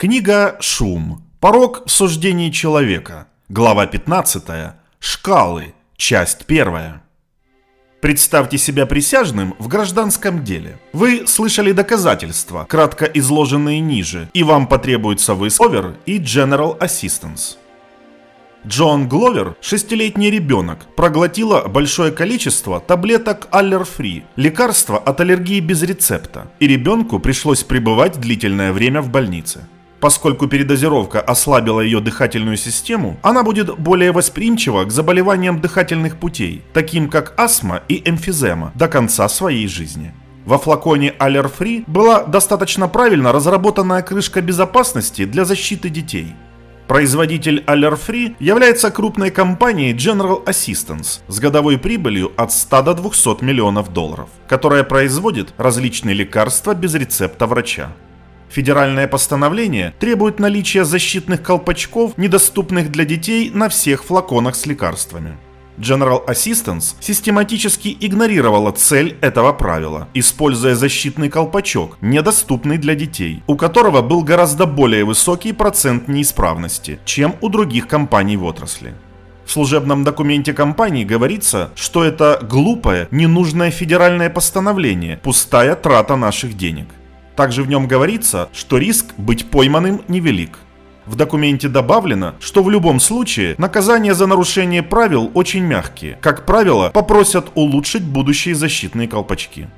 Книга «Шум. Порог в суждении человека». Глава 15. Шкалы. Часть 1. Представьте себя присяжным в гражданском деле. Вы слышали доказательства, кратко изложенные ниже, и вам потребуется высовер и General Assistance. Джон Гловер, шестилетний ребенок, проглотила большое количество таблеток Aller-Free, лекарства от аллергии без рецепта, и ребенку пришлось пребывать длительное время в больнице. Поскольку передозировка ослабила ее дыхательную систему, она будет более восприимчива к заболеваниям дыхательных путей, таким как астма и эмфизема, до конца своей жизни. Во флаконе Aller-Free была достаточно правильно разработанная крышка безопасности для защиты детей. Производитель Aller-Free является крупной компанией General Assistance с годовой прибылью от 100 до 200 миллионов долларов, которая производит различные лекарства без рецепта врача. Федеральное постановление требует наличия защитных колпачков, недоступных для детей на всех флаконах с лекарствами. General Assistance систематически игнорировала цель этого правила, используя защитный колпачок, недоступный для детей, у которого был гораздо более высокий процент неисправности, чем у других компаний в отрасли. В служебном документе компании говорится, что это глупое, ненужное федеральное постановление, пустая трата наших денег. Также в нем говорится, что риск быть пойманным невелик. В документе добавлено, что в любом случае наказания за нарушение правил очень мягкие. Как правило, попросят улучшить будущие защитные колпачки.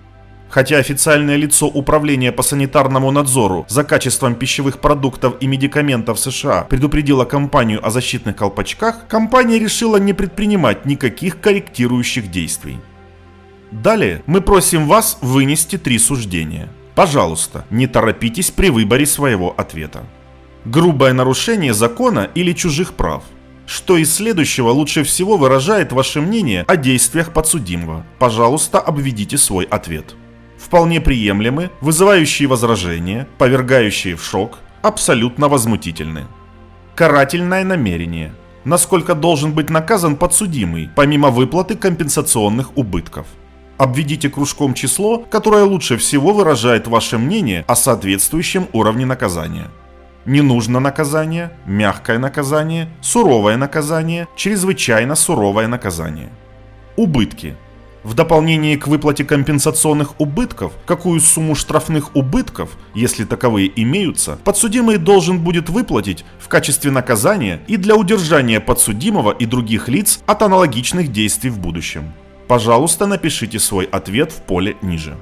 Хотя официальное лицо Управления по санитарному надзору за качеством пищевых продуктов и медикаментов США предупредило компанию о защитных колпачках, компания решила не предпринимать никаких корректирующих действий. Далее мы просим вас вынести три суждения – Пожалуйста, не торопитесь при выборе своего ответа. Грубое нарушение закона или чужих прав. Что из следующего лучше всего выражает ваше мнение о действиях подсудимого? Пожалуйста, обведите свой ответ. Вполне приемлемы, вызывающие возражения, повергающие в шок, абсолютно возмутительны. Карательное намерение. Насколько должен быть наказан подсудимый, помимо выплаты компенсационных убытков – Обведите кружком число, которое лучше всего выражает ваше мнение о соответствующем уровне наказания. Не нужно наказание, мягкое наказание, суровое наказание, чрезвычайно суровое наказание. Убытки. В дополнение к выплате компенсационных убытков, какую сумму штрафных убытков, если таковые имеются, подсудимый должен будет выплатить в качестве наказания и для удержания подсудимого и других лиц от аналогичных действий в будущем. Пожалуйста, напишите свой ответ в поле ниже.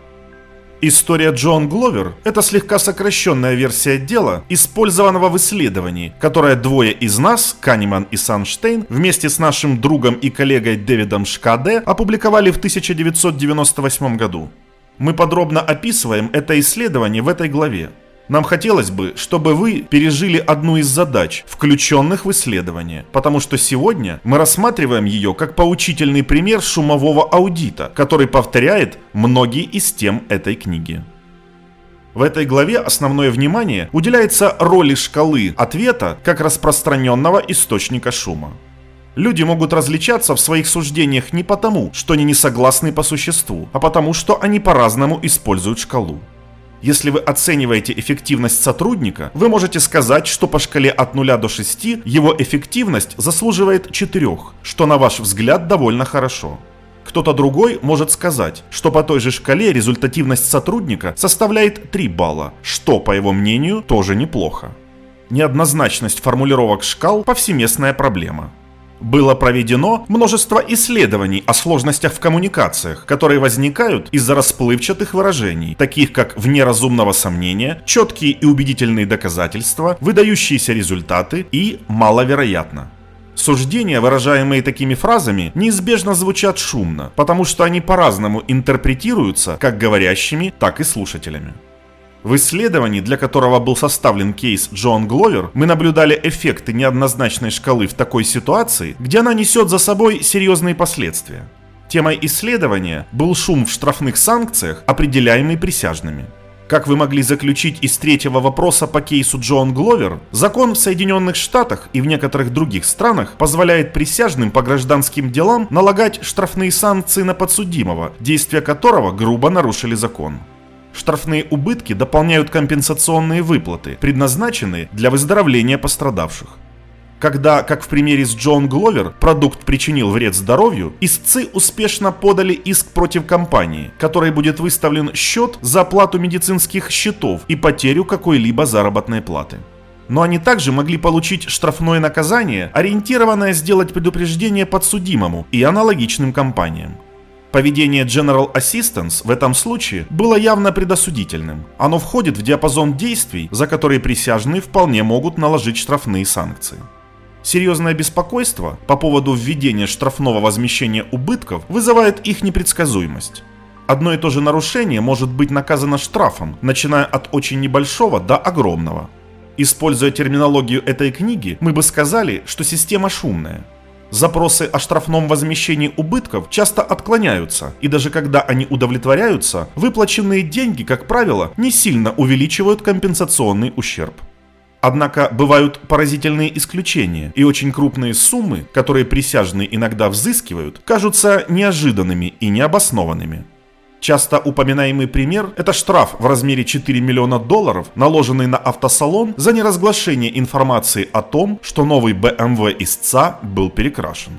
История Джон Гловер – это слегка сокращенная версия дела, использованного в исследовании, которое двое из нас, Канеман и Санштейн, вместе с нашим другом и коллегой Дэвидом Шкаде опубликовали в 1998 году. Мы подробно описываем это исследование в этой главе. Нам хотелось бы, чтобы вы пережили одну из задач, включенных в исследование, потому что сегодня мы рассматриваем ее как поучительный пример шумового аудита, который повторяет многие из тем этой книги. В этой главе основное внимание уделяется роли шкалы ответа как распространенного источника шума. Люди могут различаться в своих суждениях не потому, что они не согласны по существу, а потому, что они по-разному используют шкалу. Если вы оцениваете эффективность сотрудника, вы можете сказать, что по шкале от 0 до 6 его эффективность заслуживает 4, что на ваш взгляд довольно хорошо. Кто-то другой может сказать, что по той же шкале результативность сотрудника составляет 3 балла, что, по его мнению, тоже неплохо. Неоднозначность формулировок шкал – повсеместная проблема. Было проведено множество исследований о сложностях в коммуникациях, которые возникают из-за расплывчатых выражений, таких как вне разумного сомнения, четкие и убедительные доказательства, выдающиеся результаты и маловероятно. Суждения, выражаемые такими фразами, неизбежно звучат шумно, потому что они по-разному интерпретируются как говорящими, так и слушателями. В исследовании, для которого был составлен кейс Джон Гловер, мы наблюдали эффекты неоднозначной шкалы в такой ситуации, где она несет за собой серьезные последствия. Темой исследования был шум в штрафных санкциях, определяемый присяжными. Как вы могли заключить из третьего вопроса по кейсу Джон Гловер, закон в Соединенных Штатах и в некоторых других странах позволяет присяжным по гражданским делам налагать штрафные санкции на подсудимого, действия которого грубо нарушили закон. Штрафные убытки дополняют компенсационные выплаты, предназначенные для выздоровления пострадавших. Когда, как в примере с Джон Гловер, продукт причинил вред здоровью, истцы успешно подали иск против компании, которой будет выставлен счет за оплату медицинских счетов и потерю какой-либо заработной платы. Но они также могли получить штрафное наказание, ориентированное сделать предупреждение подсудимому и аналогичным компаниям. Поведение General Assistance в этом случае было явно предосудительным. Оно входит в диапазон действий, за которые присяжные вполне могут наложить штрафные санкции. Серьезное беспокойство по поводу введения штрафного возмещения убытков вызывает их непредсказуемость. Одно и то же нарушение может быть наказано штрафом, начиная от очень небольшого до огромного. Используя терминологию этой книги, мы бы сказали, что система шумная – Запросы о штрафном возмещении убытков часто отклоняются, и даже когда они удовлетворяются, выплаченные деньги, как правило, не сильно увеличивают компенсационный ущерб. Однако бывают поразительные исключения, и очень крупные суммы, которые присяжные иногда взыскивают, кажутся неожиданными и необоснованными. Часто упоминаемый пример – это штраф в размере 4 миллиона долларов, наложенный на автосалон за неразглашение информации о том, что новый BMW истца был перекрашен.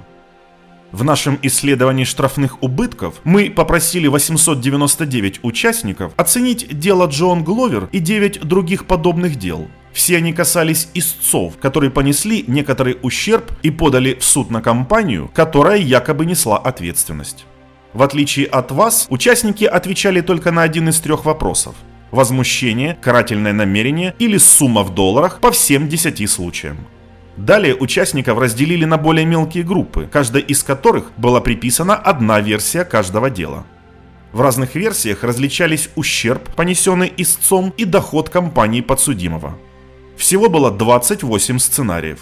В нашем исследовании штрафных убытков мы попросили 899 участников оценить дело Джон Гловер и 9 других подобных дел. Все они касались истцов, которые понесли некоторый ущерб и подали в суд на компанию, которая якобы несла ответственность. В отличие от вас, участники отвечали только на один из трех вопросов. Возмущение, карательное намерение или сумма в долларах по всем 10 случаям. Далее участников разделили на более мелкие группы, каждой из которых была приписана одна версия каждого дела. В разных версиях различались ущерб, понесенный истцом, и доход компании подсудимого. Всего было 28 сценариев.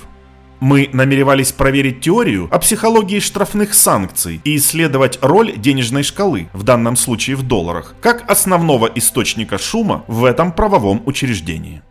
Мы намеревались проверить теорию о психологии штрафных санкций и исследовать роль денежной шкалы, в данном случае в долларах, как основного источника шума в этом правовом учреждении.